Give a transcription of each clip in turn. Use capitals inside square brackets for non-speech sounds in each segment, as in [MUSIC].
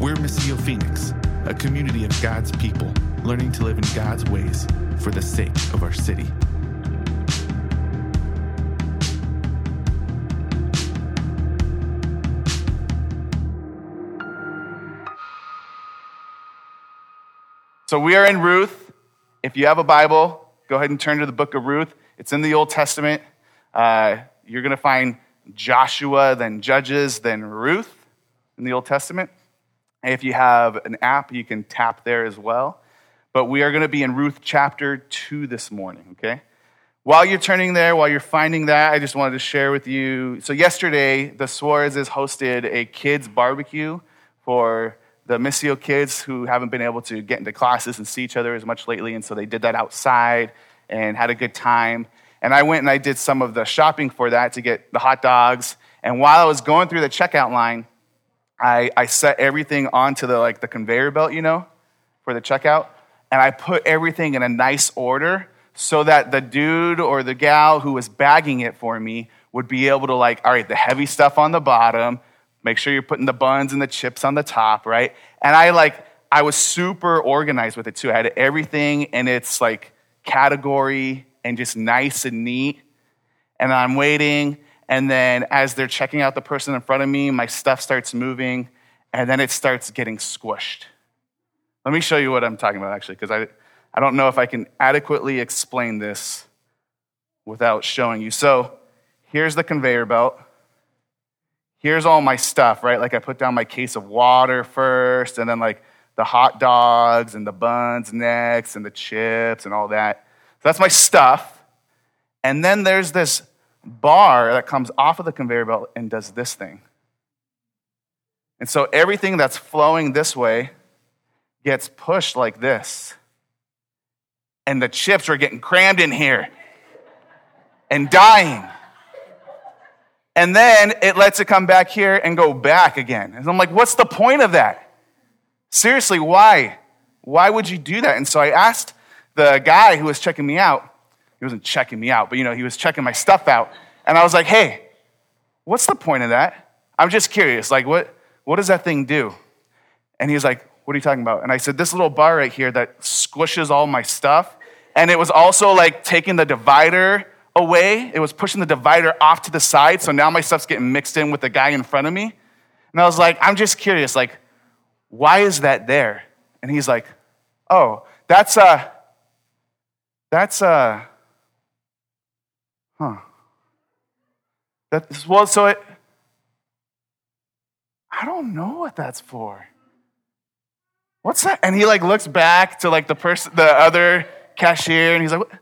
We're Missio Phoenix, a community of God's people learning to live in God's ways for the sake of our city. So we are in Ruth. If you have a Bible, go ahead and turn to the book of Ruth. It's in the Old Testament. Uh, you're going to find Joshua, then Judges, then Ruth in the Old Testament. If you have an app, you can tap there as well. But we are going to be in Ruth chapter 2 this morning, okay? While you're turning there, while you're finding that, I just wanted to share with you. So, yesterday, the Suarezes hosted a kids' barbecue for the Missio kids who haven't been able to get into classes and see each other as much lately. And so they did that outside and had a good time. And I went and I did some of the shopping for that to get the hot dogs. And while I was going through the checkout line, I, I set everything onto the like the conveyor belt, you know, for the checkout. And I put everything in a nice order so that the dude or the gal who was bagging it for me would be able to like, all right, the heavy stuff on the bottom, Make sure you're putting the buns and the chips on the top, right? And I like, I was super organized with it too. I had everything in its like category and just nice and neat. And I'm waiting. And then as they're checking out the person in front of me, my stuff starts moving and then it starts getting squished. Let me show you what I'm talking about actually, because I, I don't know if I can adequately explain this without showing you. So here's the conveyor belt here's all my stuff, right? Like I put down my case of water first, and then like the hot dogs and the buns next, and the chips and all that. So that's my stuff. And then there's this bar that comes off of the conveyor belt and does this thing. And so everything that's flowing this way gets pushed like this. And the chips are getting crammed in here and dying and then it lets it come back here and go back again. And I'm like, what's the point of that? Seriously, why? Why would you do that? And so I asked the guy who was checking me out, he wasn't checking me out, but you know, he was checking my stuff out. And I was like, hey, what's the point of that? I'm just curious, like, what, what does that thing do? And he was like, what are you talking about? And I said, this little bar right here that squishes all my stuff. And it was also like taking the divider away. It was pushing the divider off to the side. So now my stuff's getting mixed in with the guy in front of me. And I was like, I'm just curious, like, why is that there? And he's like, oh, that's a, that's a, huh. That's, well, so it, I don't know what that's for. What's that? And he like looks back to like the person, the other cashier, and he's like, what?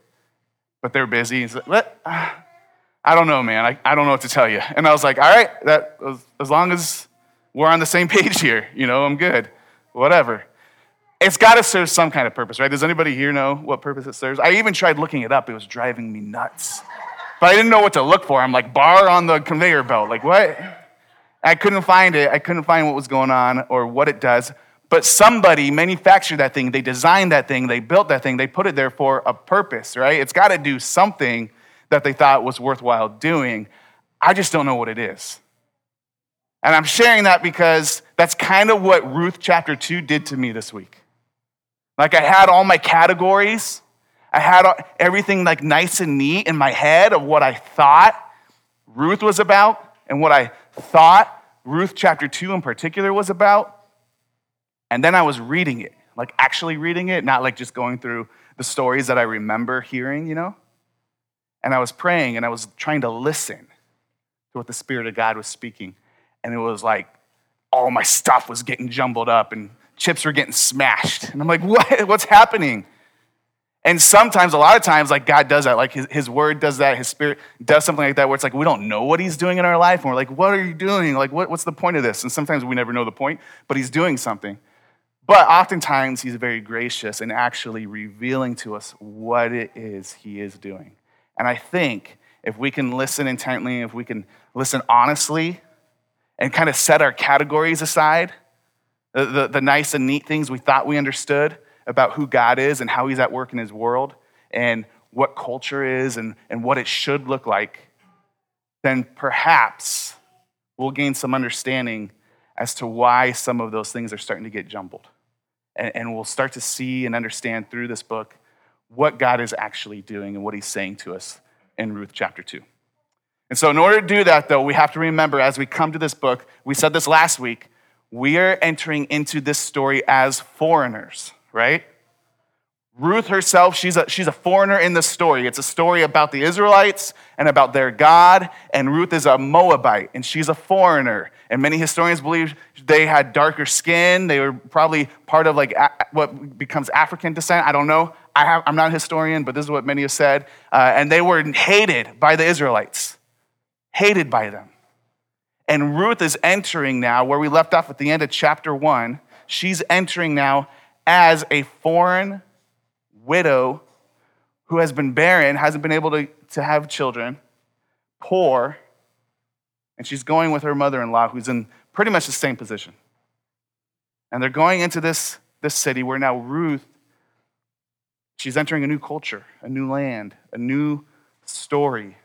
but they're busy. He's like, what? [SIGHS] I don't know, man. I, I don't know what to tell you. And I was like, all right, that, as long as we're on the same [LAUGHS] page here, you know, I'm good. Whatever. It's got to serve some kind of purpose, right? Does anybody here know what purpose it serves? I even tried looking it up. It was driving me nuts. But I didn't know what to look for. I'm like, bar on the conveyor belt. Like, what? I couldn't find it. I couldn't find what was going on or what it does. But somebody manufactured that thing, they designed that thing, they built that thing, they put it there for a purpose, right? It's got to do something that they thought was worthwhile doing. I just don't know what it is. And I'm sharing that because that's kind of what Ruth chapter 2 did to me this week. Like I had all my categories, I had everything like nice and neat in my head of what I thought Ruth was about and what I thought Ruth chapter 2 in particular was about. And then I was reading it, like actually reading it, not like just going through the stories that I remember hearing, you know? And I was praying and I was trying to listen to what the Spirit of God was speaking. And it was like all my stuff was getting jumbled up and chips were getting smashed. And I'm like, what? [LAUGHS] What's happening? And sometimes, a lot of times, like God does that. Like his, his word does that. His spirit does something like that where it's like we don't know what he's doing in our life. And we're like, what are you doing? Like, what, what's the point of this? And sometimes we never know the point, but he's doing something. But oftentimes, he's very gracious and actually revealing to us what it is he is doing. And I think if we can listen intently, if we can listen honestly, and kind of set our categories aside, the, the, the, nice and neat things we thought we understood about who God is and how he's at work in his world, and what culture is and, and what it should look like, then perhaps we'll gain some understanding as to why some of those things are starting to get jumbled. And, and we'll start to see and understand through this book what God is actually doing and what he's saying to us in Ruth chapter 2. And so, in order to do that, though, we have to remember as we come to this book, we said this last week, we are entering into this story as foreigners, right? Ruth herself, she's a, she's a foreigner in the story. It's a story about the Israelites and about their God, and Ruth is a Moabite, and she's a foreigner. And many historians believe they had darker skin. They were probably part of like what becomes African descent. I don't know. I I'm not a historian, but this is what many have said. Uh, and they were hated by the Israelites, hated by them. And Ruth is entering now, where we left off at the end of chapter one, she's entering now as a foreign widow who has been barren, hasn't been able to, to have children, poor, and she's going with her mother in law, who's in pretty much the same position. And they're going into this, this city where now Ruth, she's entering a new culture, a new land, a new story.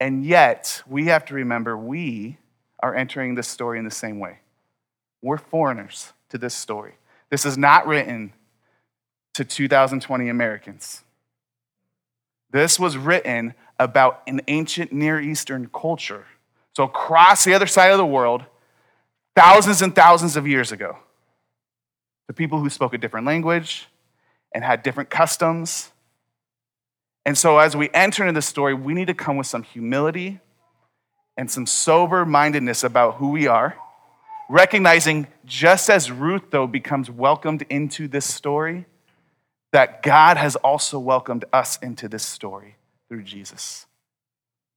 And yet, we have to remember we are entering this story in the same way. We're foreigners to this story. This is not written to 2020 Americans. This was written about an ancient Near Eastern culture. So, across the other side of the world, thousands and thousands of years ago, the people who spoke a different language and had different customs. And so, as we enter into this story, we need to come with some humility and some sober mindedness about who we are recognizing just as Ruth, though, becomes welcomed into this story, that God has also welcomed us into this story through Jesus.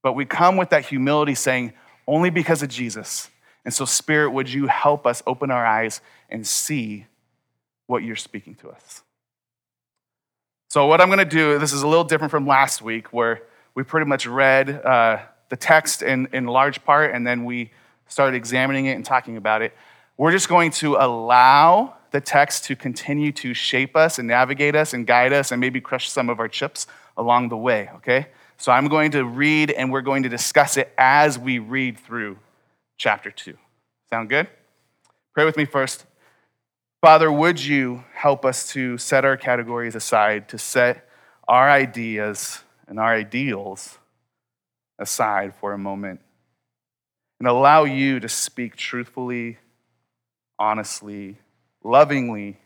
But we come with that humility saying, only because of Jesus. And so, Spirit, would you help us open our eyes and see what you're speaking to us? So, what I'm going to do, this is a little different from last week, where we pretty much read uh, the text in, in large part, and then we started examining it and talking about it. We're just going to allow the text to continue to shape us and navigate us and guide us and maybe crush some of our chips along the way, okay? So I'm going to read and we're going to discuss it as we read through chapter 2. Sound good? Pray with me first. Father, would you help us to set our categories aside, to set our ideas and our ideals aside for a moment and allow you to speak truthfully, honestly, lovingly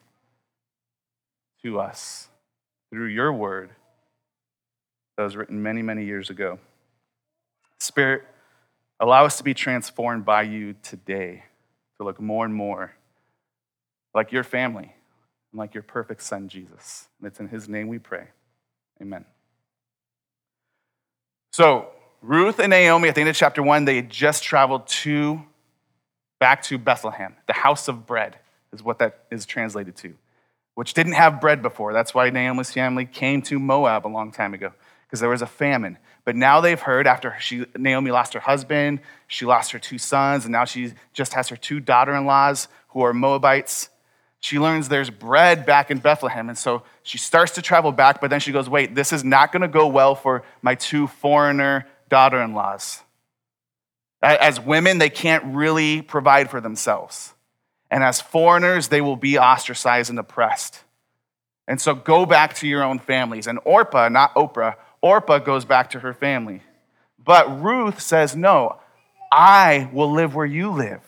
to us through your word that was written many, many years ago. Spirit, allow us to be transformed by you today to look more and more like your family and like your perfect son, Jesus. And it's in his name we pray. Amen. So, Ruth and Naomi, at the end of chapter one, they had just traveled to back to Bethlehem. The house of bread is what that is translated to, which didn't have bread before. That's why Naomi's family came to Moab a long time ago, because there was a famine. But now they've heard after she, Naomi lost her husband, she lost her two sons, and now she just has her two daughter in laws who are Moabites. She learns there's bread back in Bethlehem. And so she starts to travel back, but then she goes, wait, this is not going to go well for my two foreigner daughter in laws. As women, they can't really provide for themselves. And as foreigners, they will be ostracized and oppressed. And so go back to your own families. And Orpah, not Oprah, Orpah goes back to her family. But Ruth says, No, I will live where you live.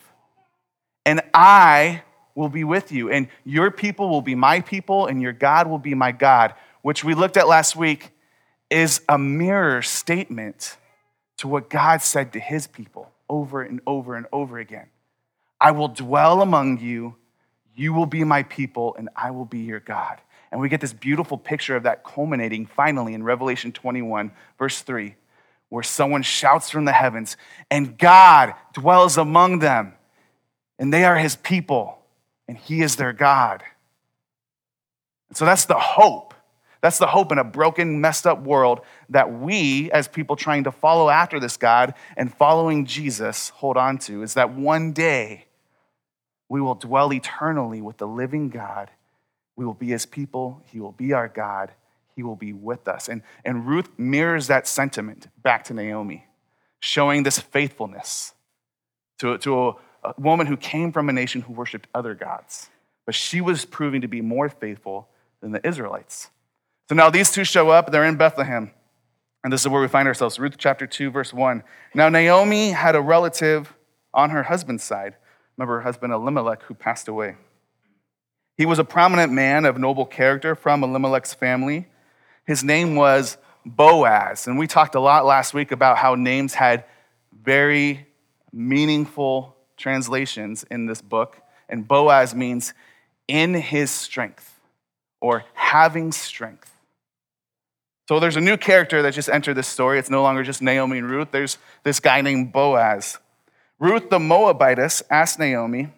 And I will be with you. And your people will be my people, and your God will be my God, which we looked at last week is a mirror statement to what God said to his people over and over and over again I will dwell among you, you will be my people, and I will be your God. And we get this beautiful picture of that culminating finally in Revelation 21, verse 3, where someone shouts from the heavens, and God dwells among them, and they are his people, and he is their God. And so that's the hope that's the hope in a broken, messed up world that we, as people trying to follow after this God and following Jesus, hold on to is that one day we will dwell eternally with the living God. We will be his people, he will be our God, he will be with us. And, and Ruth mirrors that sentiment back to Naomi, showing this faithfulness to, to a, a woman who came from a nation who worshiped other gods. But she was proving to be more faithful than the Israelites. So now these two show up, they're in Bethlehem. And this is where we find ourselves Ruth chapter 2, verse 1. Now, Naomi had a relative on her husband's side. Remember her husband Elimelech, who passed away. He was a prominent man of noble character from Elimelech's family. His name was Boaz. And we talked a lot last week about how names had very meaningful translations in this book. And Boaz means in his strength or having strength. So there's a new character that just entered this story. It's no longer just Naomi and Ruth. There's this guy named Boaz. Ruth the Moabitess asked Naomi,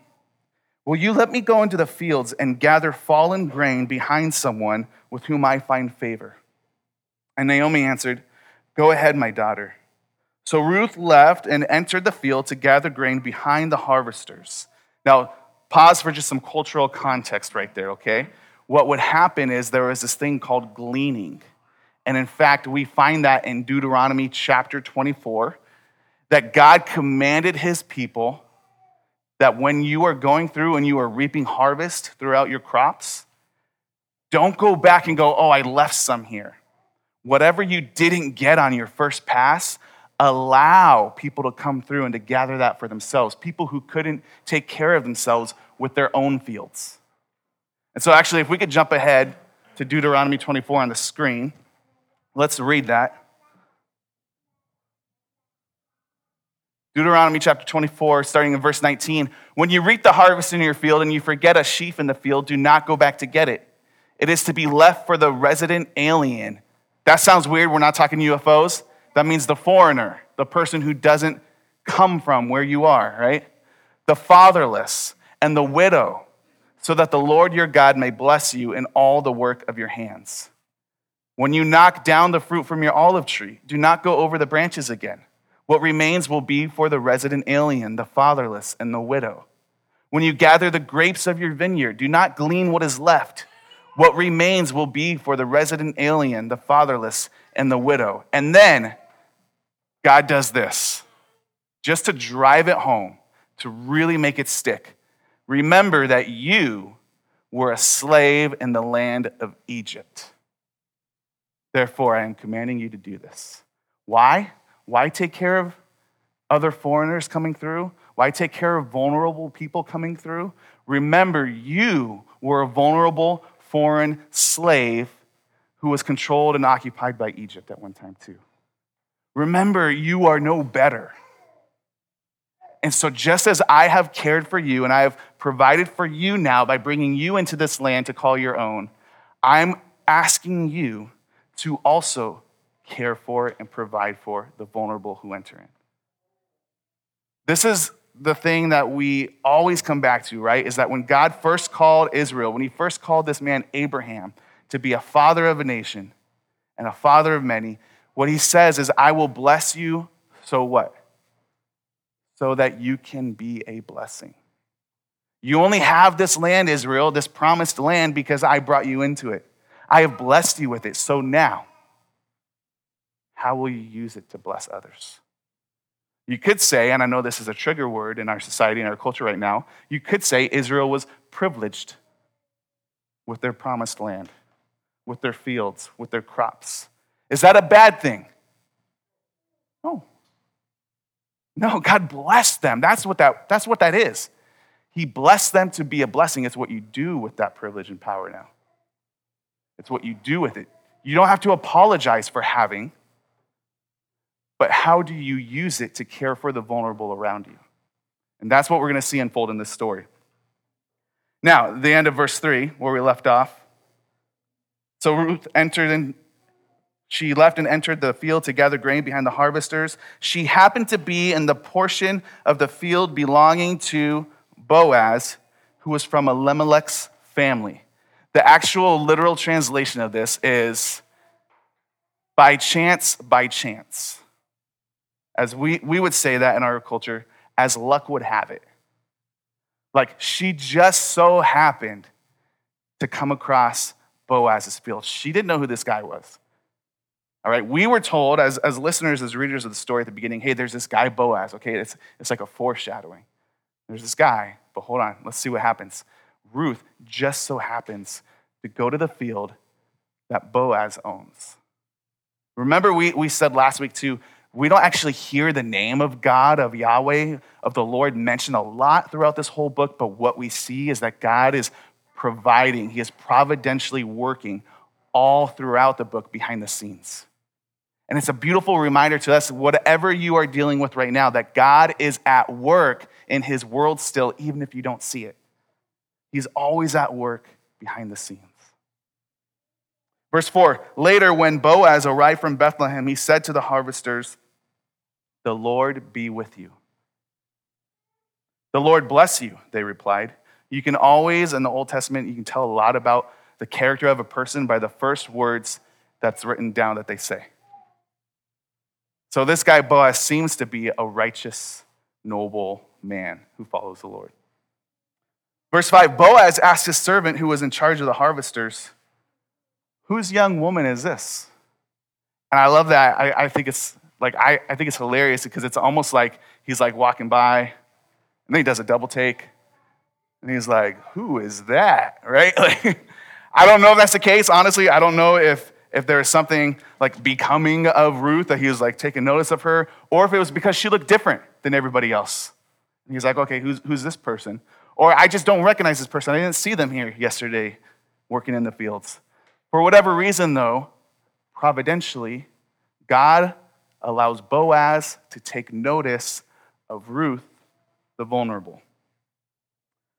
Will you let me go into the fields and gather fallen grain behind someone with whom I find favor? And Naomi answered, Go ahead, my daughter. So Ruth left and entered the field to gather grain behind the harvesters. Now, pause for just some cultural context right there, okay? What would happen is there was this thing called gleaning. And in fact, we find that in Deuteronomy chapter 24 that God commanded his people that when you are going through and you are reaping harvest throughout your crops, don't go back and go, oh, I left some here. Whatever you didn't get on your first pass, allow people to come through and to gather that for themselves. People who couldn't take care of themselves with their own fields. And so, actually, if we could jump ahead to Deuteronomy 24 on the screen. Let's read that. Deuteronomy chapter 24, starting in verse 19. When you reap the harvest in your field and you forget a sheaf in the field, do not go back to get it. It is to be left for the resident alien. That sounds weird. We're not talking UFOs. That means the foreigner, the person who doesn't come from where you are, right? The fatherless and the widow, so that the Lord your God may bless you in all the work of your hands. When you knock down the fruit from your olive tree, do not go over the branches again. What remains will be for the resident alien, the fatherless, and the widow. When you gather the grapes of your vineyard, do not glean what is left. What remains will be for the resident alien, the fatherless, and the widow. And then God does this just to drive it home, to really make it stick. Remember that you were a slave in the land of Egypt. Therefore, I am commanding you to do this. Why? Why take care of other foreigners coming through? Why take care of vulnerable people coming through? Remember, you were a vulnerable foreign slave who was controlled and occupied by Egypt at one time, too. Remember, you are no better. And so, just as I have cared for you and I have provided for you now by bringing you into this land to call your own, I'm asking you to also care for and provide for the vulnerable who enter in. This is the thing that we always come back to, right? Is that when God first called Israel, when he first called this man Abraham to be a father of a nation and a father of many, what he says is, I will bless you, so what? So that you can be a blessing. You only have this land, Israel, this promised land, because I brought you into it. I have blessed you with it. So now, how will you use it to bless others? You could say, and I know this is a trigger word in our society and our culture right now, you could say Israel was privileged with their promised land, with their fields, with their crops. Is that a bad thing? No. No, God blessed them. That's what that, that's what that is. He blessed them to be a blessing. It's what you do with that privilege and power now. It's what you do with it. You don't have to apologize for having, but how do you use it to care for the vulnerable around you? And that's what we're going to see unfold in this story. Now, the end of verse 3, where we left off. So Ruth entered and she left and entered the field to gather grain behind the harvesters. She happened to be in the portion of the field belonging to Boaz, who was from Elimelech's family. The actual literal translation of this is by chance, by chance. As we, we would say that in our culture, as luck would have it. Like she just so happened to come across Boaz's field. She didn't know who this guy was. All right, we were told as, as listeners, as readers of the story at the beginning, hey, there's this guy Boaz. Okay, it's, it's like a foreshadowing. There's this guy, but hold on, let's see what happens. Ruth just so happens to go to the field that Boaz owns. Remember, we, we said last week too, we don't actually hear the name of God, of Yahweh, of the Lord mentioned a lot throughout this whole book, but what we see is that God is providing, He is providentially working all throughout the book behind the scenes. And it's a beautiful reminder to us, whatever you are dealing with right now, that God is at work in His world still, even if you don't see it. He's always at work behind the scenes. Verse 4 Later, when Boaz arrived from Bethlehem, he said to the harvesters, The Lord be with you. The Lord bless you, they replied. You can always, in the Old Testament, you can tell a lot about the character of a person by the first words that's written down that they say. So this guy, Boaz, seems to be a righteous, noble man who follows the Lord. Verse 5 Boaz asked his servant who was in charge of the harvesters, Whose young woman is this? And I love that. I, I think it's like I, I think it's hilarious because it's almost like he's like walking by and then he does a double take and he's like, Who is that? [LAUGHS] Right? [LAUGHS] Like, I don't know if that's the case. Honestly, I don't know if if there is something like becoming of Ruth that he was like taking notice of her, or if it was because she looked different than everybody else. And he's like, okay, who's, who's this person? Or I just don't recognize this person. I didn't see them here yesterday working in the fields. For whatever reason, though, providentially, God allows Boaz to take notice of Ruth, the vulnerable.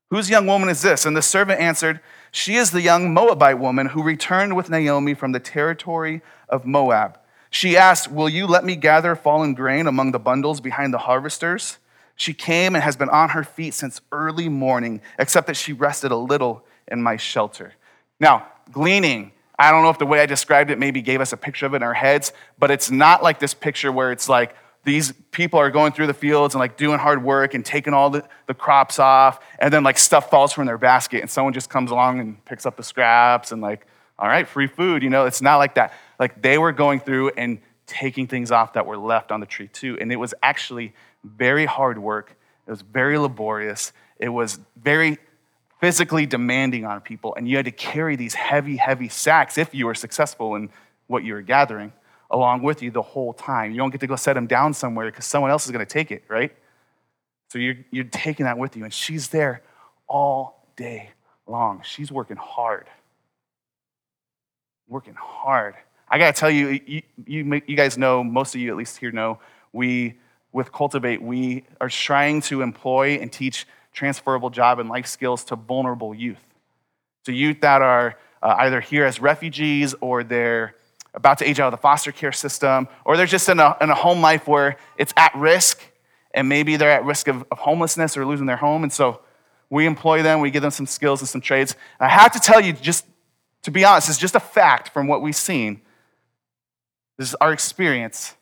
Whose young woman is this? And the servant answered, She is the young Moabite woman who returned with Naomi from the territory of Moab. She asked, Will you let me gather fallen grain among the bundles behind the harvesters? She came and has been on her feet since early morning, except that she rested a little in my shelter. Now, gleaning, I don't know if the way I described it maybe gave us a picture of it in our heads, but it's not like this picture where it's like, these people are going through the fields and like doing hard work and taking all the, the crops off and then like stuff falls from their basket and someone just comes along and picks up the scraps and like all right free food you know it's not like that like they were going through and taking things off that were left on the tree too and it was actually very hard work it was very laborious it was very physically demanding on people and you had to carry these heavy heavy sacks if you were successful in what you were gathering along with you the whole time. You don't get to go set them down somewhere because someone else is going to take it, right? So you're, you're taking that with you. And she's there all day long. She's working hard. Working hard. I got to tell you, you, you, you guys know, most of you at least here know, we, with Cultivate, we are trying to employ and teach transferable job and life skills to vulnerable youth. To youth that are uh, either here as refugees or they're about to age out of the foster care system, or they're just in a, in a home life where it's at risk and maybe they're at risk of, of homelessness or losing their home. And so we employ them, we give them some skills and some trades. And I have to tell you, just to be honest, it's just a fact from what we've seen. This is our experience.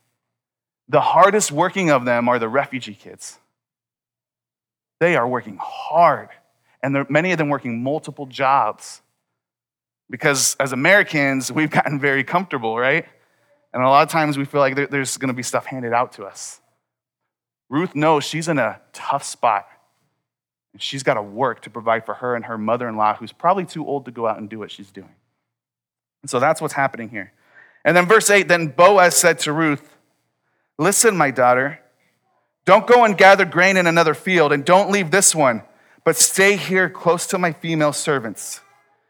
The hardest working of them are the refugee kids. They are working hard, and many of them working multiple jobs. Because as Americans, we've gotten very comfortable, right? And a lot of times we feel like there's going to be stuff handed out to us. Ruth knows she's in a tough spot. And she's got to work to provide for her and her mother in law, who's probably too old to go out and do what she's doing. And so that's what's happening here. And then verse 8 then Boaz said to Ruth, Listen, my daughter, don't go and gather grain in another field, and don't leave this one, but stay here close to my female servants.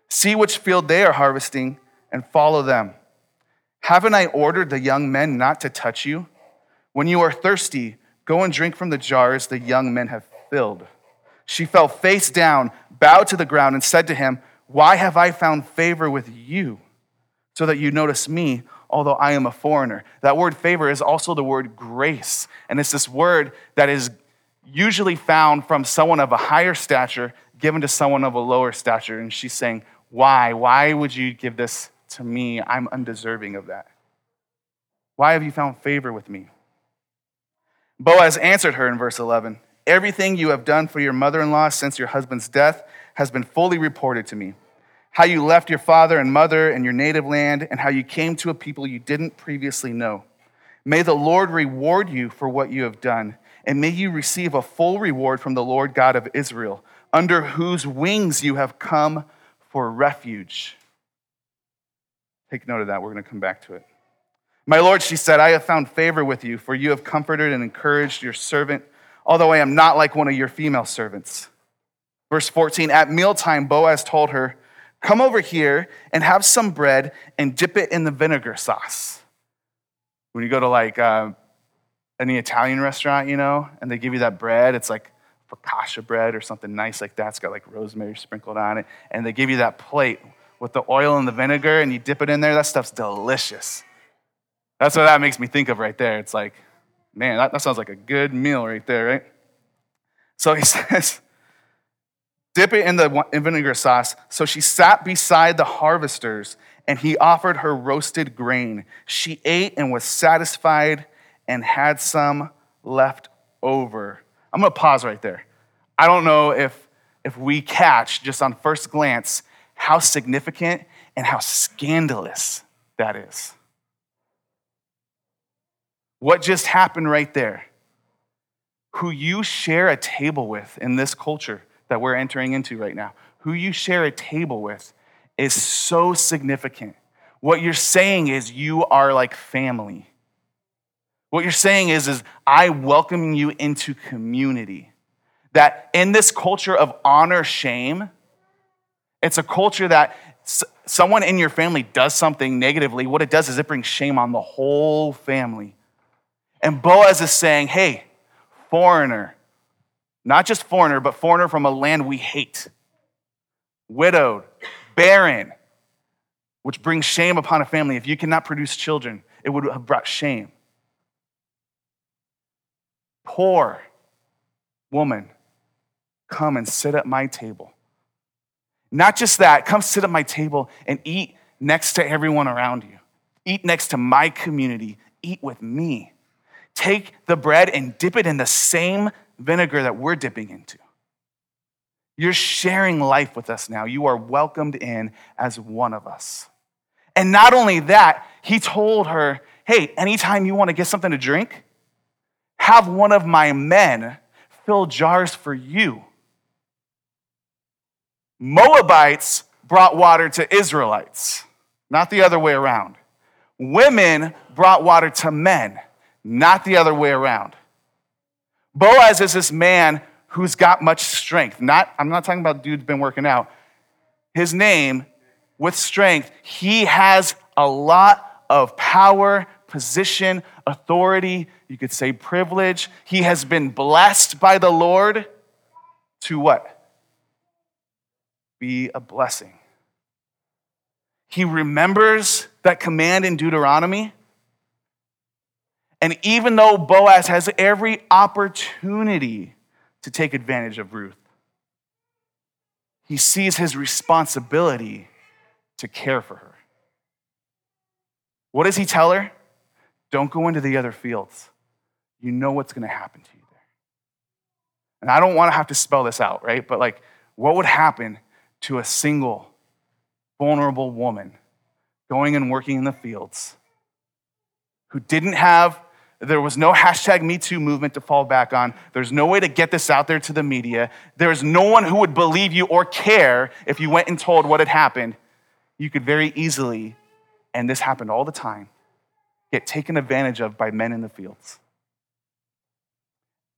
See which field they are harvesting and follow them. Haven't I ordered the young men not to touch you? When you are thirsty, go and drink from the jars the young men have filled. She fell face down, bowed to the ground, and said to him, Why have I found favor with you, so that you notice me, although I am a foreigner? That word favor is also the word grace. And it's this word that is usually found from someone of a higher stature given to someone of a lower stature. And she's saying, why? Why would you give this to me? I'm undeserving of that. Why have you found favor with me? Boaz answered her in verse 11 Everything you have done for your mother in law since your husband's death has been fully reported to me. How you left your father and mother and your native land, and how you came to a people you didn't previously know. May the Lord reward you for what you have done, and may you receive a full reward from the Lord God of Israel, under whose wings you have come for refuge. Take note of that. We're going to come back to it. My Lord, she said, I have found favor with you, for you have comforted and encouraged your servant, although I am not like one of your female servants. Verse 14 At mealtime, Boaz told her, Come over here and have some bread and dip it in the vinegar sauce. When you go to like uh, any Italian restaurant, you know, and they give you that bread, it's like focaccia bread or something nice like that. It's got like rosemary sprinkled on it. And they give you that plate with the oil and the vinegar and you dip it in there. That stuff's delicious. That's what that makes me think of right there. It's like, man, that, that sounds like a good meal right there, right? So he [LAUGHS] says, dip it in the vinegar sauce. So she sat beside the harvesters, and he offered her roasted grain. She ate and was satisfied and had some left over. I'm going to pause right there. I don't know if, if we catch, just on first glance, how significant and how scandalous that is. What just happened right there? Who you share a table with in this culture that we're entering into right now, who you share a table with is so significant. What you're saying is you are like family. What you're saying is, is I welcome you into community. That in this culture of honor shame, it's a culture that someone in your family does something negatively. What it does is it brings shame on the whole family. And Boaz is saying, hey, foreigner, not just foreigner, but foreigner from a land we hate, widowed, barren, which brings shame upon a family. If you cannot produce children, it would have brought shame. Poor woman, come and sit at my table. Not just that, come sit at my table and eat next to everyone around you. Eat next to my community. Eat with me. Take the bread and dip it in the same vinegar that we're dipping into. You're sharing life with us now. You are welcomed in as one of us. And not only that, he told her, hey, anytime you want to get something to drink, have one of my men fill jars for you. Moabites brought water to Israelites, not the other way around. Women brought water to men, not the other way around. Boaz is this man who's got much strength. Not, I'm not talking about dude's been working out. His name, with strength, he has a lot of power, position, authority, you could say privilege. He has been blessed by the Lord to what? Be a blessing. He remembers that command in Deuteronomy and even though Boaz has every opportunity to take advantage of Ruth, he sees his responsibility to care for her. What does he tell her? Don't go into the other fields. You know what's going to happen to you there. And I don't want to have to spell this out, right? But like, what would happen to a single, vulnerable woman going and working in the fields who didn't have there was no hashtag Me Too movement to fall back on. There's no way to get this out there to the media. There's no one who would believe you or care if you went and told what had happened. You could very easily, and this happened all the time, get taken advantage of by men in the fields.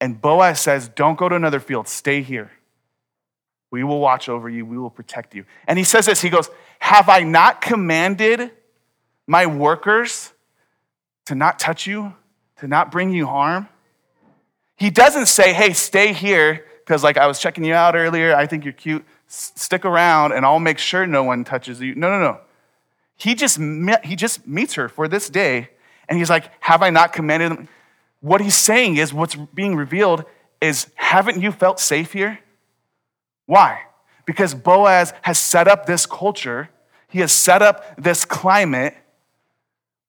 And Boaz says, Don't go to another field, stay here. We will watch over you, we will protect you. And he says this He goes, Have I not commanded my workers to not touch you? to not bring you harm. He doesn't say, hey, stay here, because like I was checking you out earlier, I think you're cute. Stick around and I'll make sure no one touches you. No, no, no. He just, met, he just meets her for this day and he's like, Have I not commanded them? What he's saying is, what's being revealed is, Haven't you felt safe here? Why? Because Boaz has set up this culture, he has set up this climate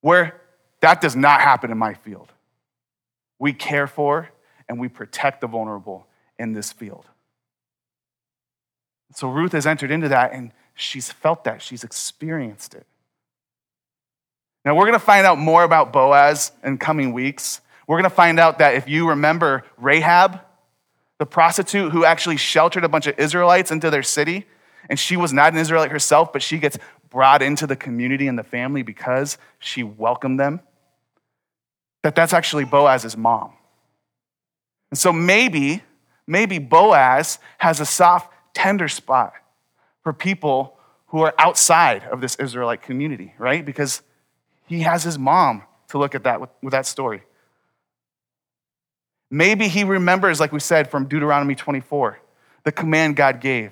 where that does not happen in my field. We care for and we protect the vulnerable in this field. So Ruth has entered into that and she's felt that, she's experienced it. Now, we're going to find out more about Boaz in coming weeks. We're going to find out that if you remember Rahab, the prostitute who actually sheltered a bunch of Israelites into their city, and she was not an Israelite herself, but she gets brought into the community and the family because she welcomed them, that that's actually Boaz's mom. And so maybe, maybe Boaz has a soft, tender spot for people who are outside of this Israelite community, right? Because he has his mom to look at that with, with that story. Maybe he remembers, like we said from Deuteronomy 24, the command God gave.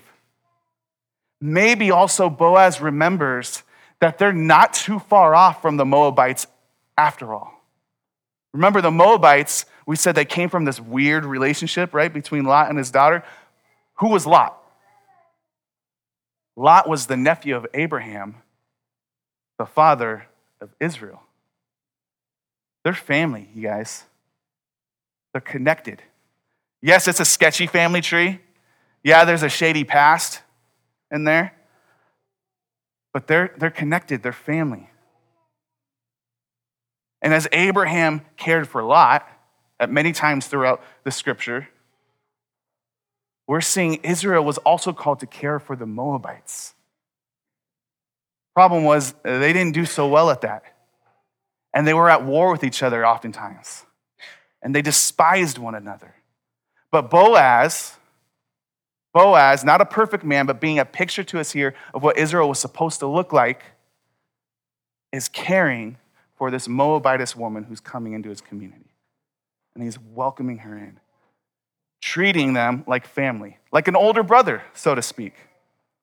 Maybe also Boaz remembers that they're not too far off from the Moabites after all. Remember, the Moabites, we said they came from this weird relationship, right, between Lot and his daughter. Who was Lot? Lot was the nephew of Abraham, the father of Israel. They're family, you guys. They're connected. Yes, it's a sketchy family tree. Yeah, there's a shady past in there. But they're, they're connected, they're family. And as Abraham cared for Lot at many times throughout the scripture, we're seeing Israel was also called to care for the Moabites. Problem was, they didn't do so well at that. And they were at war with each other oftentimes. And they despised one another. But Boaz, Boaz, not a perfect man, but being a picture to us here of what Israel was supposed to look like, is caring for this Moabitess woman who's coming into his community. And he's welcoming her in, treating them like family, like an older brother, so to speak.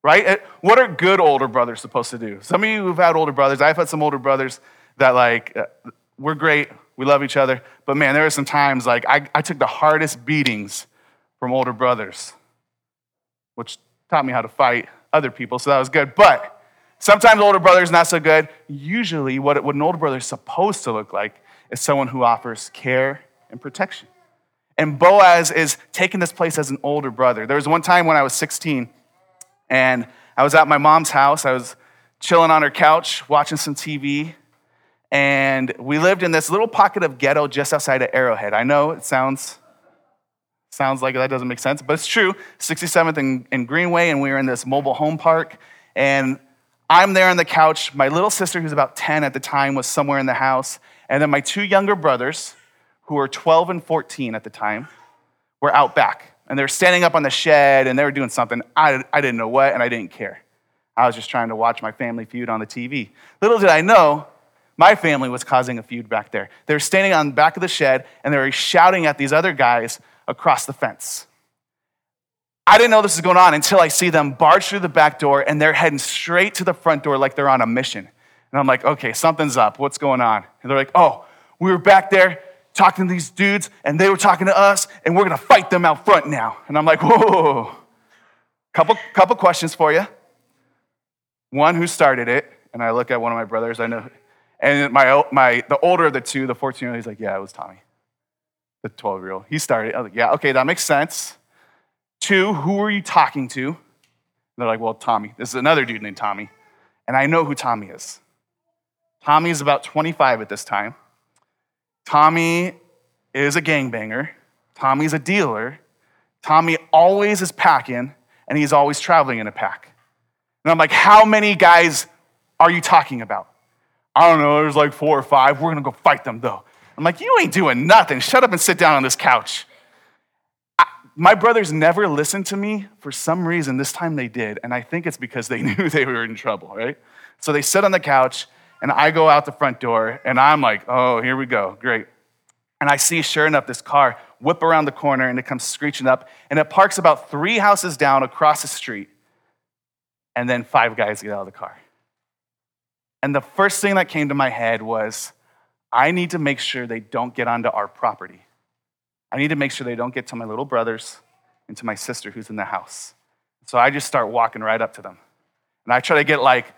Right? What are good older brothers supposed to do? Some of you who've had older brothers, I've had some older brothers that, like, uh, we're great, we love each other, but man, there are some times, like, I, I took the hardest beatings from older brothers which taught me how to fight other people, so that was good. But sometimes older brother is not so good. Usually, what, what an older brother is supposed to look like is someone who offers care and protection. And Boaz is taking this place as an older brother. There was one time when I was 16, and I was at my mom's house. I was chilling on her couch, watching some TV, and we lived in this little pocket of ghetto just outside of Arrowhead. I know it sounds Sounds like that doesn't make sense, but it's true. 67th and, and Greenway, and we were in this mobile home park. And I'm there on the couch. My little sister, who's about 10 at the time, was somewhere in the house. And then my two younger brothers, who were 12 and 14 at the time, were out back. And they were standing up on the shed and they were doing something. I, I didn't know what, and I didn't care. I was just trying to watch my family feud on the TV. Little did I know, my family was causing a feud back there. They were standing on the back of the shed and they were shouting at these other guys across the fence. I didn't know this was going on until I see them barge through the back door and they're heading straight to the front door like they're on a mission. And I'm like, okay, something's up. What's going on? And they're like, oh, we were back there talking to these dudes and they were talking to us and we're going to fight them out front now. And I'm like, whoa. Couple, couple questions for you. One, who started it? And I look at one of my brothers, I know. And my, my, the older of the two, the 14 year old, he's like, yeah, it was Tommy the 12 year old. He started. I was like, yeah, okay, that makes sense. Two, who are you talking to? And they're like, well, Tommy. This is another dude named Tommy. And I know who Tommy is. Tommy is about 25 at this time. Tommy is a gangbanger. Tommy's a dealer. Tommy always is packing, and he's always traveling in a pack. And I'm like, how many guys are you talking about? I don't know, there's like four or five. We're gonna go fight them though. I'm like, you ain't doing nothing. Shut up and sit down on this couch. My brothers never listened to me. For some reason, this time they did. And I think it's because they [LAUGHS] knew they were in trouble, right? So they sit on the couch, and I go out the front door, and I'm like, oh, here we go. Great. And I see, sure enough, this car whip around the corner, and it comes screeching up, and it parks about three houses down across the street. And then five guys get out of the car. And the first thing that came to my head was, I need to make sure they don't get onto our property. I need to make sure they don't get to my little brothers and to my sister who's in the house. So I just start walking right up to them. And I try to get like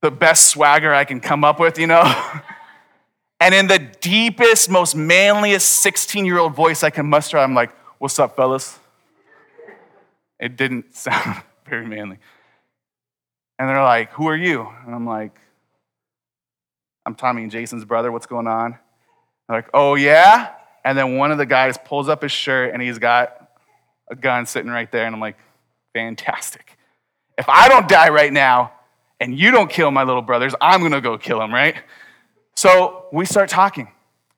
the best swagger I can come up with, you know? [LAUGHS] and in the deepest, most manliest 16 year old voice I can muster, I'm like, What's up, fellas? It didn't [LAUGHS] sound very manly. And they're like, Who are you? And I'm like, I'm Tommy and Jason's brother. What's going on? They're like, Oh, yeah? And then one of the guys pulls up his shirt and he's got a gun sitting right there. And I'm like, Fantastic. If I don't die right now and you don't kill my little brothers, I'm to go kill him, right? So we start talking.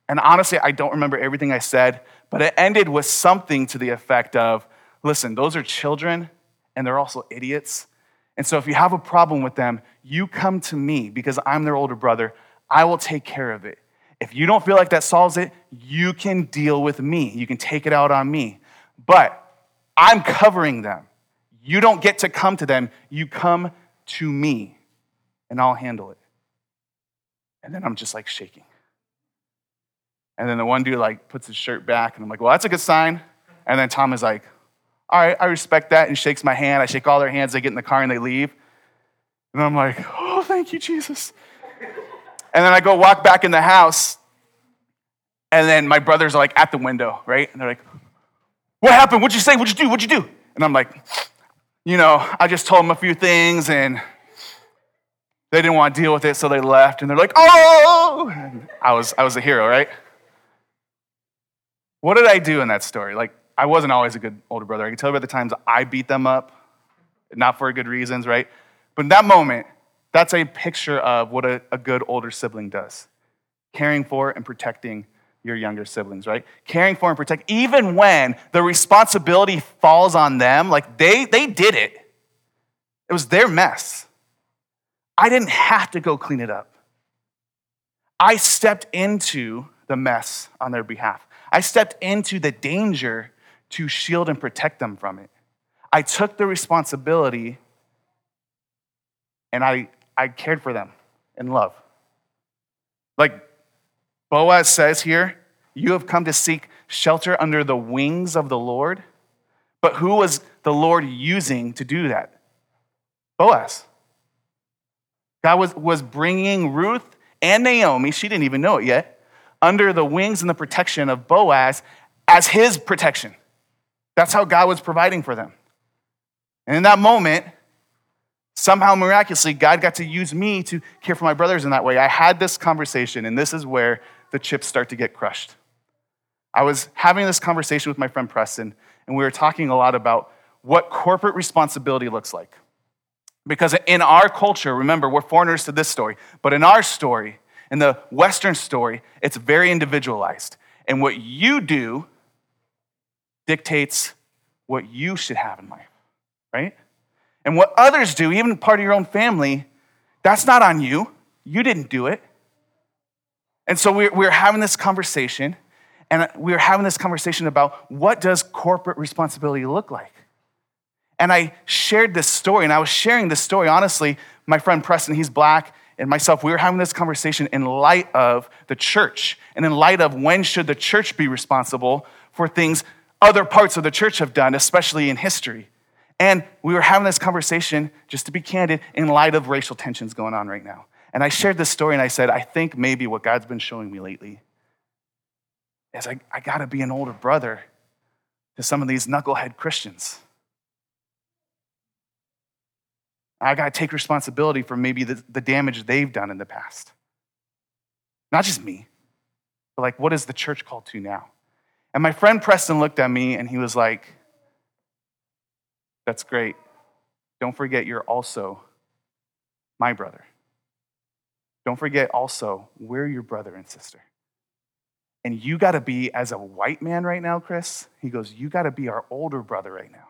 And honestly, I don't remember everything I said, but it ended with something to the effect of listen, those are children and they're also idiots. And so if you have a problem with them, you come to me because I'm their older brother. I will take care of it. If you don't feel like that solves it, you can deal with me. You can take it out on me. But I'm covering them. You don't get to come to them. You come to me, and I'll handle it. And then I'm just like shaking. And then the one dude like puts his shirt back, and I'm like, well, that's a good sign. And then Tom is like, all right, I respect that, and shakes my hand. I shake all their hands. They get in the car and they leave. And I'm like, oh, thank you, Jesus. And then I go walk back in the house, and then my brothers are like at the window, right? And they're like, what happened? What'd you say? What'd you do? What'd you do? And I'm like, you know, I just told them a few things and they didn't want to deal with it, so they left. And they're like, oh! And I was, I was a hero, right? What did I do in that story? Like, I wasn't always a good older brother. I can tell you about the times I beat them up, not for good reasons, right? But in that moment, that's a picture of what a, a good older sibling does caring for and protecting your younger siblings, right? Caring for and protect, even when the responsibility falls on them, like they, they did it. It was their mess. I didn't have to go clean it up. I stepped into the mess on their behalf. I stepped into the danger to shield and protect them from it. I took the responsibility and I, I cared for them in love. Like Boaz says here, you have come to seek shelter under the wings of the Lord. But who was the Lord using to do that? Boaz. God was, was bringing Ruth and Naomi, she didn't even know it yet, under the wings and the protection of Boaz as his protection. That's how God was providing for them. And in that moment, somehow miraculously, God got to use me to care for my brothers in that way. I had this conversation, and this is where the chips start to get crushed. I was having this conversation with my friend Preston, and we were talking a lot about what corporate responsibility looks like. Because in our culture, remember, we're foreigners to this story, but in our story, in the Western story, it's very individualized. And what you do dictates what you should have in life, right? And what others do, even part of your own family, that's not on you. You didn't do it. And so we we're having this conversation, and we're having this conversation about what does corporate responsibility look like? And I shared this story, and I was sharing this story, honestly, my friend Preston, he's black, and myself, we were having this conversation in light of the church and in light of when should the church be responsible for things other parts of the church have done, especially in history. And we were having this conversation, just to be candid, in light of racial tensions going on right now. And I shared this story and I said, I think maybe what God's been showing me lately is I, I got to be an older brother to some of these knucklehead Christians. I got to take responsibility for maybe the, the damage they've done in the past. Not just me, but like, what is the church called to now? And my friend Preston looked at me and he was like, That's great. Don't forget, you're also my brother. Don't forget also, we're your brother and sister. And you got to be, as a white man right now, Chris, he goes, You got to be our older brother right now.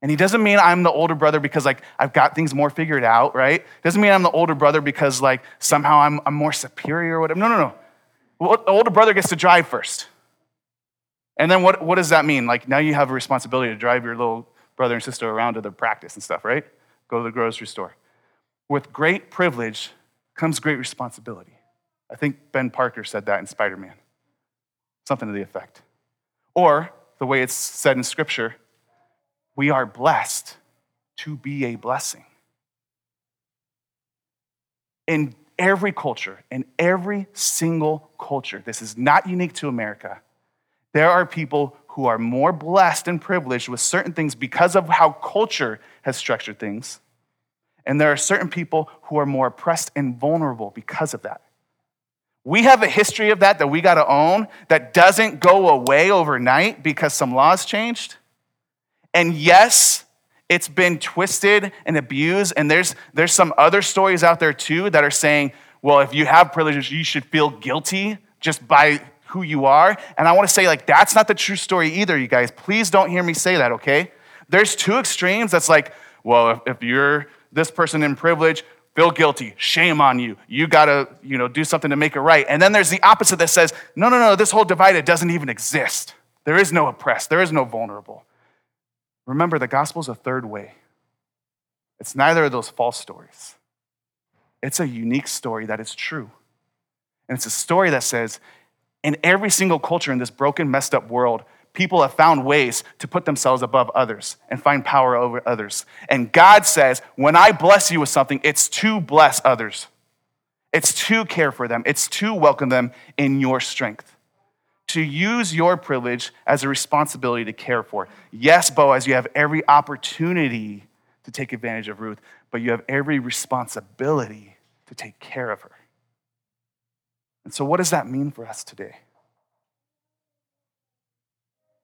And he doesn't mean I'm the older brother because like I've got things more figured out, right? Doesn't mean I'm the older brother because like somehow I'm, I'm more superior or whatever. No, no, no. Well, the older brother gets to drive first. And then what, what does that mean? Like now you have a responsibility to drive your little brother and sister around to the practice and stuff, right? Go to the grocery store. With great privilege comes great responsibility. I think Ben Parker said that in Spider Man, something to the effect. Or the way it's said in Scripture, we are blessed to be a blessing. In every culture, in every single culture, this is not unique to America there are people who are more blessed and privileged with certain things because of how culture has structured things. And there are certain people who are more oppressed and vulnerable because of that. We have a history of that that we got to own that doesn't go away overnight because some laws changed. And yes, it's been twisted and abused. And there's, there's some other stories out there too that are saying, well, if you have privileges, you should feel guilty just by who you are. And I want to say, like, that's not the true story either, you guys. Please don't hear me say that, okay? There's two extremes that's like, well, if, if you're this person in privilege, feel guilty, shame on you. You got to, you know, do something to make it right. And then there's the opposite that says, no, no, no, this whole divide it doesn't even exist. There is no oppressed, there is no vulnerable. Remember, the gospel is a third way. It's neither of those false stories. It's a unique story that is true. And it's a story that says, in every single culture in this broken, messed up world, people have found ways to put themselves above others and find power over others. And God says, when I bless you with something, it's to bless others, it's to care for them, it's to welcome them in your strength. To use your privilege as a responsibility to care for. Yes, Boaz, you have every opportunity to take advantage of Ruth, but you have every responsibility to take care of her. And so, what does that mean for us today?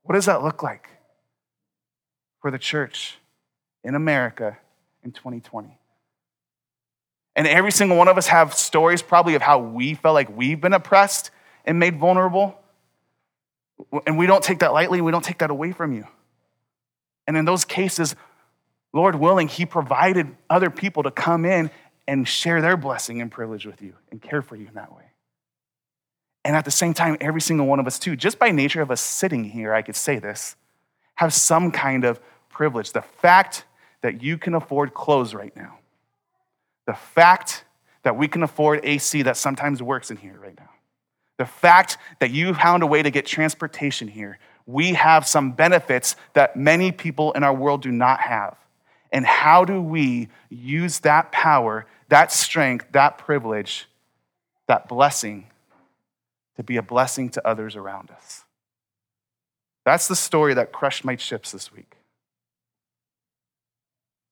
What does that look like for the church in America in 2020? And every single one of us have stories probably of how we felt like we've been oppressed and made vulnerable. And we don't take that lightly, we don't take that away from you. And in those cases, Lord willing, He provided other people to come in and share their blessing and privilege with you and care for you in that way. And at the same time, every single one of us, too, just by nature of us sitting here, I could say this, have some kind of privilege. The fact that you can afford clothes right now, the fact that we can afford AC that sometimes works in here right now, the fact that you found a way to get transportation here, we have some benefits that many people in our world do not have. And how do we use that power, that strength, that privilege, that blessing to be a blessing to others around us. That's the story that crushed my chips this week.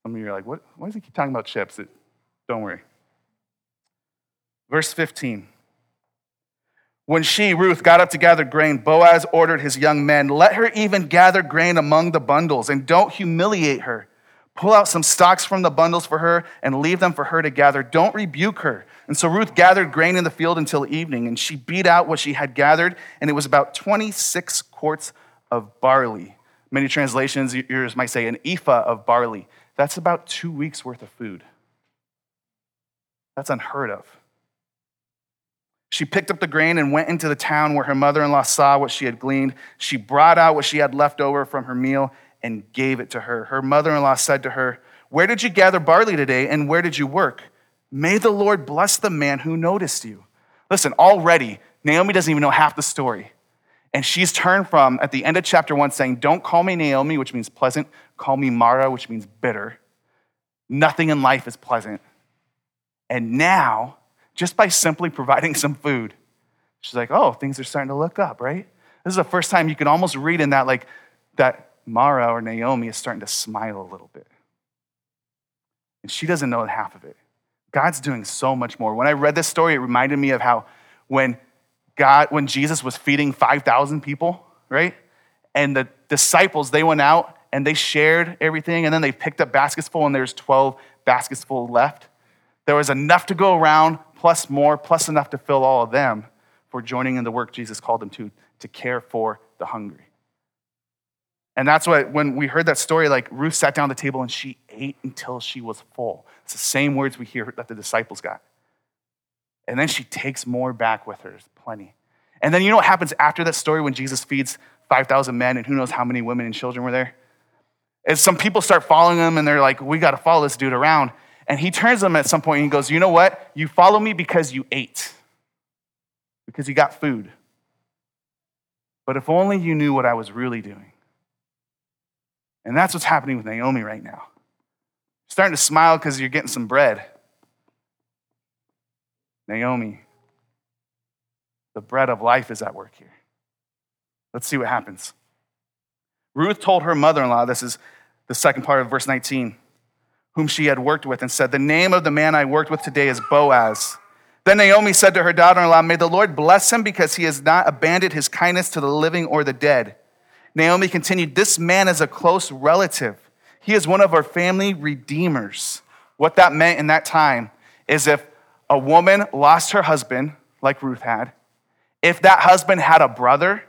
Some of you are like, what, why does he keep talking about chips? It, don't worry. Verse 15. When she, Ruth, got up to gather grain, Boaz ordered his young men, Let her even gather grain among the bundles, and don't humiliate her. Pull out some stalks from the bundles for her and leave them for her to gather. Don't rebuke her. And so Ruth gathered grain in the field until evening, and she beat out what she had gathered, and it was about 26 quarts of barley. Many translations, yours might say an ephah of barley. That's about two weeks' worth of food. That's unheard of. She picked up the grain and went into the town where her mother in law saw what she had gleaned. She brought out what she had left over from her meal and gave it to her. Her mother in law said to her, Where did you gather barley today, and where did you work? May the Lord bless the man who noticed you. Listen, already, Naomi doesn't even know half the story. And she's turned from, at the end of chapter one, saying, Don't call me Naomi, which means pleasant. Call me Mara, which means bitter. Nothing in life is pleasant. And now, just by simply providing some food, she's like, Oh, things are starting to look up, right? This is the first time you can almost read in that, like, that Mara or Naomi is starting to smile a little bit. And she doesn't know half of it. God's doing so much more. When I read this story, it reminded me of how when God, when Jesus was feeding 5,000 people, right? And the disciples, they went out and they shared everything, and then they picked up baskets full, and there's 12 baskets full left. There was enough to go around, plus more, plus enough to fill all of them for joining in the work Jesus called them to, to care for the hungry. And that's what, when we heard that story, like Ruth sat down at the table and she ate until she was full. It's the same words we hear that the disciples got. And then she takes more back with her. There's plenty. And then you know what happens after that story when Jesus feeds 5,000 men and who knows how many women and children were there? Is some people start following him and they're like, we got to follow this dude around. And he turns them at some point and he goes, you know what? You follow me because you ate, because you got food. But if only you knew what I was really doing. And that's what's happening with Naomi right now. Starting to smile because you're getting some bread. Naomi, the bread of life is at work here. Let's see what happens. Ruth told her mother in law, this is the second part of verse 19, whom she had worked with, and said, The name of the man I worked with today is Boaz. Then Naomi said to her daughter in law, May the Lord bless him because he has not abandoned his kindness to the living or the dead. Naomi continued, This man is a close relative. He is one of our family redeemers. What that meant in that time is if a woman lost her husband, like Ruth had, if that husband had a brother,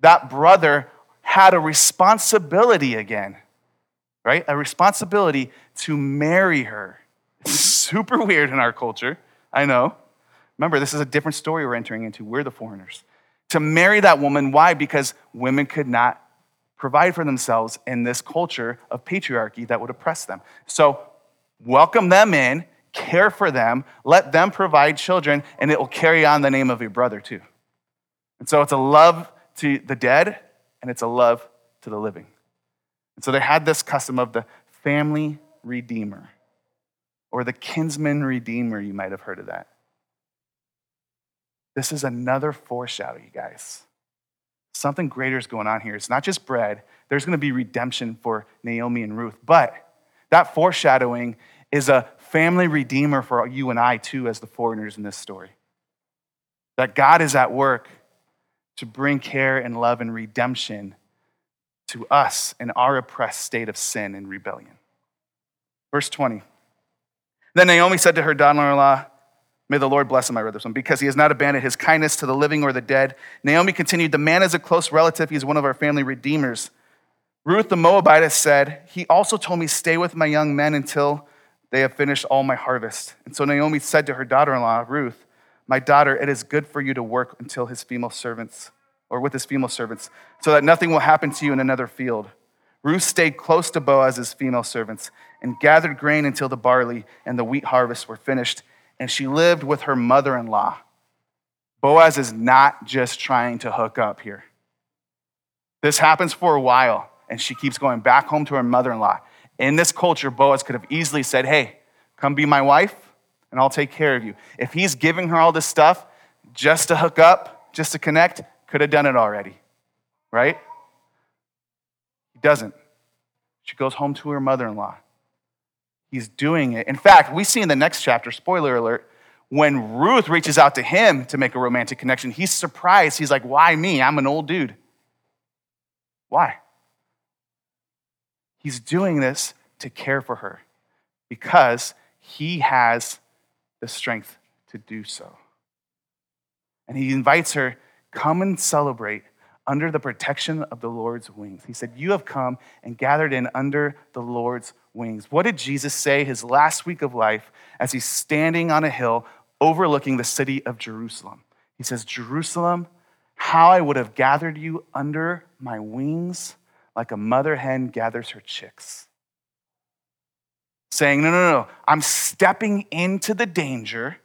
that brother had a responsibility again right? A responsibility to marry her. It's [LAUGHS] super weird in our culture, I know. Remember, this is a different story we're entering into. We're the foreigners. To marry that woman, why? Because women could not provide for themselves in this culture of patriarchy that would oppress them. So, welcome them in, care for them, let them provide children, and it will carry on the name of your brother too. And so, it's a love to the dead, and it's a love to the living. And so they had this custom of the family redeemer or the kinsman redeemer. You might have heard of that. This is another foreshadow, you guys. Something greater is going on here. It's not just bread, there's going to be redemption for Naomi and Ruth. But that foreshadowing is a family redeemer for you and I, too, as the foreigners in this story. That God is at work to bring care and love and redemption to us in our oppressed state of sin and rebellion. Verse 20. Then Naomi said to her daughter in law, May the Lord bless him, I read this one, because he has not abandoned his kindness to the living or the dead. Naomi continued, The man is a close relative. He is one of our family redeemers. Ruth the Moabitess said, He also told me, Stay with my young men until they have finished all my harvest. And so Naomi said to her daughter in law, Ruth, My daughter, it is good for you to work until his female servants or with his female servants, so that nothing will happen to you in another field. Ruth stayed close to Boaz's female servants and gathered grain until the barley and the wheat harvests were finished, and she lived with her mother in law. Boaz is not just trying to hook up here. This happens for a while, and she keeps going back home to her mother in law. In this culture, Boaz could have easily said, Hey, come be my wife, and I'll take care of you. If he's giving her all this stuff just to hook up, just to connect, could have done it already, right? He doesn't. She goes home to her mother in law. He's doing it. In fact, we see in the next chapter, spoiler alert, when Ruth reaches out to him to make a romantic connection, he's surprised. He's like, Why me? I'm an old dude. Why? He's doing this to care for her because he has the strength to do so. And he invites her Come and celebrate under the protection of the Lord's wings. He said, You have come and gathered in under the Lord's wings. What did Jesus say his last week of life as he's standing on a hill overlooking the city of Jerusalem? He says, Jerusalem, how I would have gathered you under my wings like a mother hen gathers her chicks. Saying, No, no, no, I'm stepping into the danger,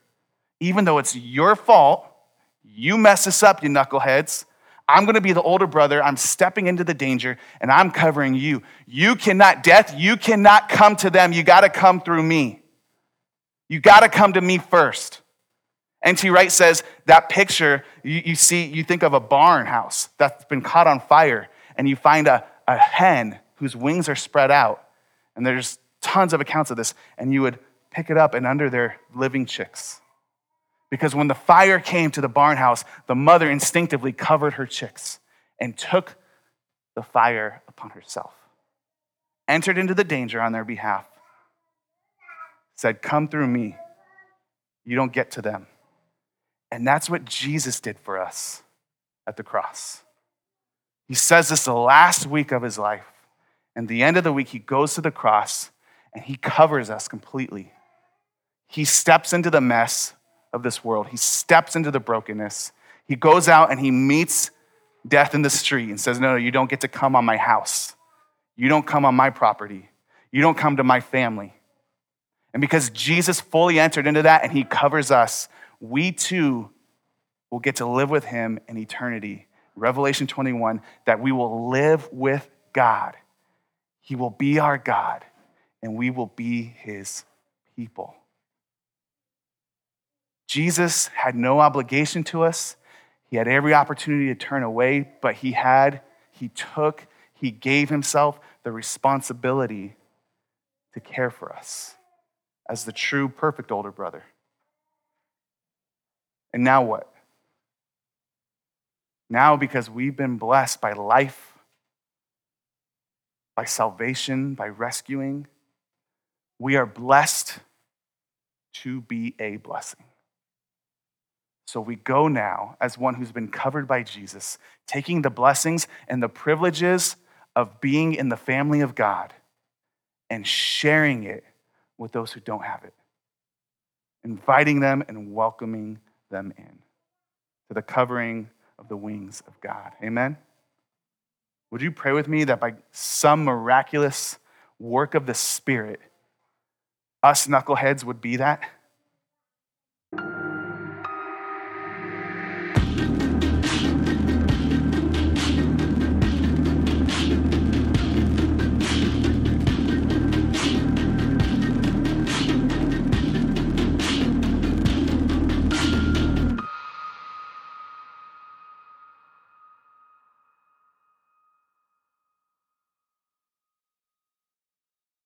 even though it's your fault you mess this up, you knuckleheads. I'm going to be the older brother. I'm stepping into the danger and I'm covering you. You cannot, death, you cannot come to them. You got to come through me. You got to come to me first. N.T. Wright says that picture, you, you, see, you think of a barn house that's been caught on fire, and you find a, a hen whose wings are spread out. And there's tons of accounts of this, and you would pick it up, and under there, living chicks. Because when the fire came to the barn house, the mother instinctively covered her chicks and took the fire upon herself, entered into the danger on their behalf, said, Come through me. You don't get to them. And that's what Jesus did for us at the cross. He says this the last week of his life. And the end of the week, he goes to the cross and he covers us completely. He steps into the mess of this world. He steps into the brokenness. He goes out and he meets death in the street and says, No, no, you don't get to come on my house. You don't come on my property. You don't come to my family. And because Jesus fully entered into that and he covers us, we too will get to live with him in eternity. Revelation 21 that we will live with God. He will be our God and we will be his people. Jesus had no obligation to us. He had every opportunity to turn away, but he had, he took, he gave himself the responsibility to care for us as the true, perfect older brother. And now what? Now, because we've been blessed by life, by salvation, by rescuing, we are blessed to be a blessing. So we go now as one who's been covered by Jesus, taking the blessings and the privileges of being in the family of God and sharing it with those who don't have it, inviting them and welcoming them in to the covering of the wings of God. Amen? Would you pray with me that by some miraculous work of the Spirit, us knuckleheads would be that?